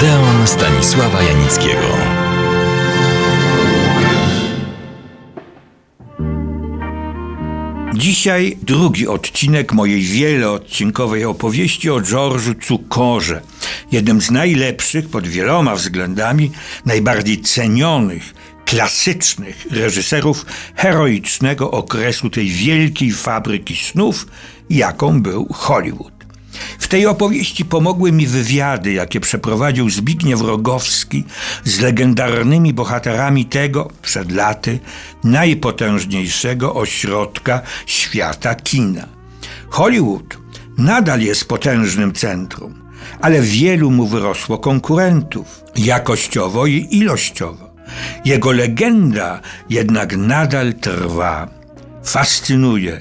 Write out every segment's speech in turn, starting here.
Odeon Stanisława Janickiego. Dzisiaj drugi odcinek mojej wieloodcinkowej opowieści o George'u Cukorze, jednym z najlepszych pod wieloma względami, najbardziej cenionych, klasycznych reżyserów heroicznego okresu tej wielkiej fabryki snów, jaką był Hollywood. W tej opowieści pomogły mi wywiady, jakie przeprowadził Zbigniew Rogowski z legendarnymi bohaterami tego, przed laty, najpotężniejszego ośrodka świata kina. Hollywood nadal jest potężnym centrum, ale wielu mu wyrosło konkurentów, jakościowo i ilościowo. Jego legenda jednak nadal trwa, fascynuje,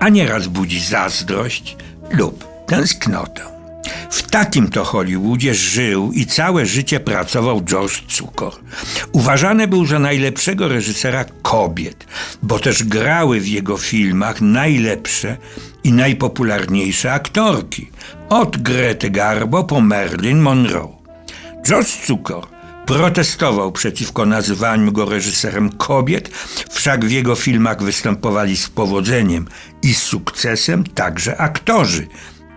a nieraz budzi zazdrość lub tęsknotę. W takim to Hollywoodzie żył i całe życie pracował George Cukor. Uważany był za najlepszego reżysera kobiet, bo też grały w jego filmach najlepsze i najpopularniejsze aktorki, od Grety Garbo po Marilyn Monroe. George Cukor protestował przeciwko nazywaniu go reżyserem kobiet, wszak w jego filmach występowali z powodzeniem i sukcesem także aktorzy,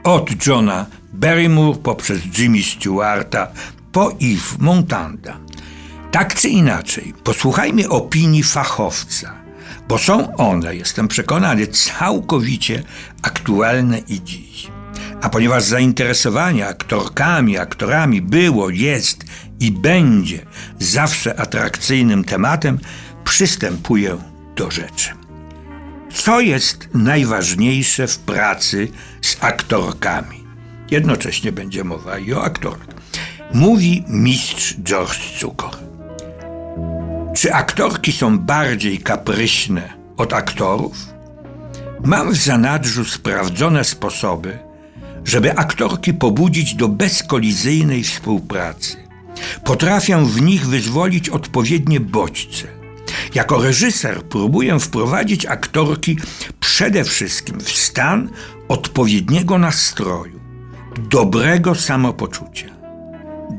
od Johna Barrymore poprzez Jimmy Stewarta po Yves Montanda. Tak czy inaczej, posłuchajmy opinii fachowca, bo są one, jestem przekonany, całkowicie aktualne i dziś. A ponieważ zainteresowanie aktorkami, aktorami było, jest i będzie zawsze atrakcyjnym tematem, przystępuję do rzeczy. Co jest najważniejsze w pracy z aktorkami? Jednocześnie będzie mowa i o aktorkach. Mówi mistrz George Cukor. Czy aktorki są bardziej kapryśne od aktorów? Mam w zanadrzu sprawdzone sposoby, żeby aktorki pobudzić do bezkolizyjnej współpracy. Potrafię w nich wyzwolić odpowiednie bodźce. Jako reżyser próbuję wprowadzić aktorki przede wszystkim w stan odpowiedniego nastroju, dobrego samopoczucia.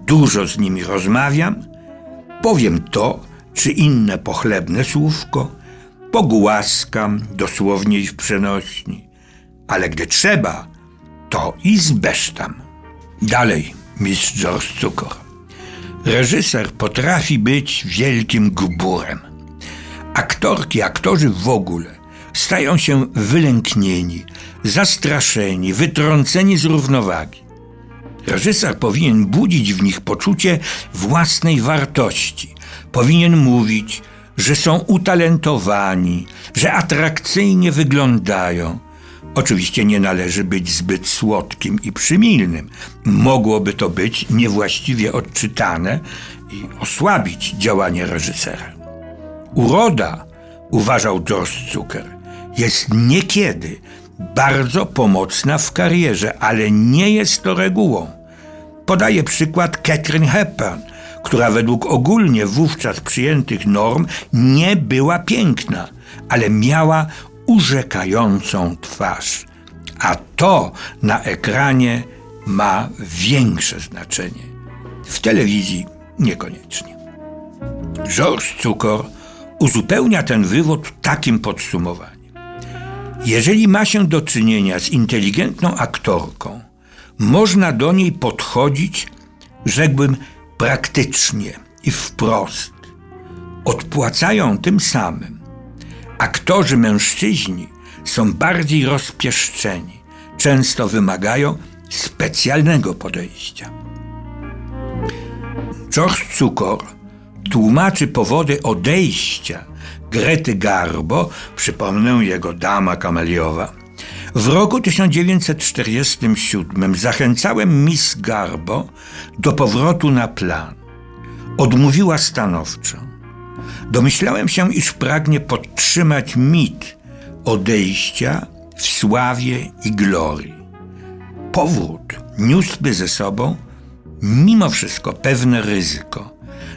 Dużo z nimi rozmawiam, powiem to czy inne pochlebne słówko, pogłaskam dosłownie i w przenośni, ale gdy trzeba, to i zbesztam. Dalej, mistrz George Cukor. Reżyser potrafi być wielkim gburem. Aktorki, aktorzy w ogóle stają się wylęknieni, zastraszeni, wytrąceni z równowagi. Reżyser powinien budzić w nich poczucie własnej wartości. Powinien mówić, że są utalentowani, że atrakcyjnie wyglądają. Oczywiście nie należy być zbyt słodkim i przymilnym. Mogłoby to być niewłaściwie odczytane i osłabić działanie reżysera. Uroda, uważał George Zucker, jest niekiedy bardzo pomocna w karierze, ale nie jest to regułą. Podaję przykład Catherine Hepburn, która według ogólnie wówczas przyjętych norm nie była piękna, ale miała urzekającą twarz. A to na ekranie ma większe znaczenie. W telewizji niekoniecznie. George Cukor uzupełnia ten wywód takim podsumowaniem. Jeżeli ma się do czynienia z inteligentną aktorką, można do niej podchodzić, rzekłbym, praktycznie i wprost. Odpłacają tym samym. Aktorzy mężczyźni są bardziej rozpieszczeni, często wymagają specjalnego podejścia. George Cukor tłumaczy powody odejścia Grety Garbo, przypomnę jego dama kameliowa. W roku 1947 zachęcałem Miss Garbo do powrotu na plan. Odmówiła stanowczo. Domyślałem się, iż pragnie podtrzymać mit odejścia w sławie i glorii. Powrót niósłby ze sobą mimo wszystko pewne ryzyko.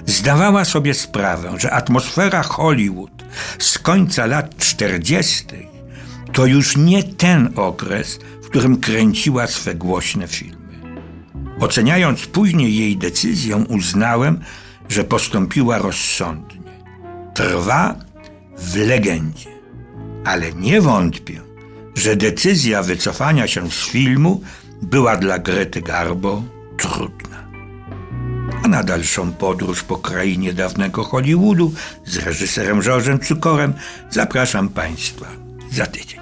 Zdawała sobie sprawę, że atmosfera Hollywood z końca lat 40. to już nie ten okres, w którym kręciła swe głośne filmy. Oceniając później jej decyzję, uznałem, że postąpiła rozsądnie. Trwa w legendzie, ale nie wątpię, że decyzja wycofania się z filmu była dla Grety Garbo trudna. A na dalszą podróż po krainie dawnego Hollywoodu z reżyserem George'em Cukorem zapraszam Państwa za tydzień.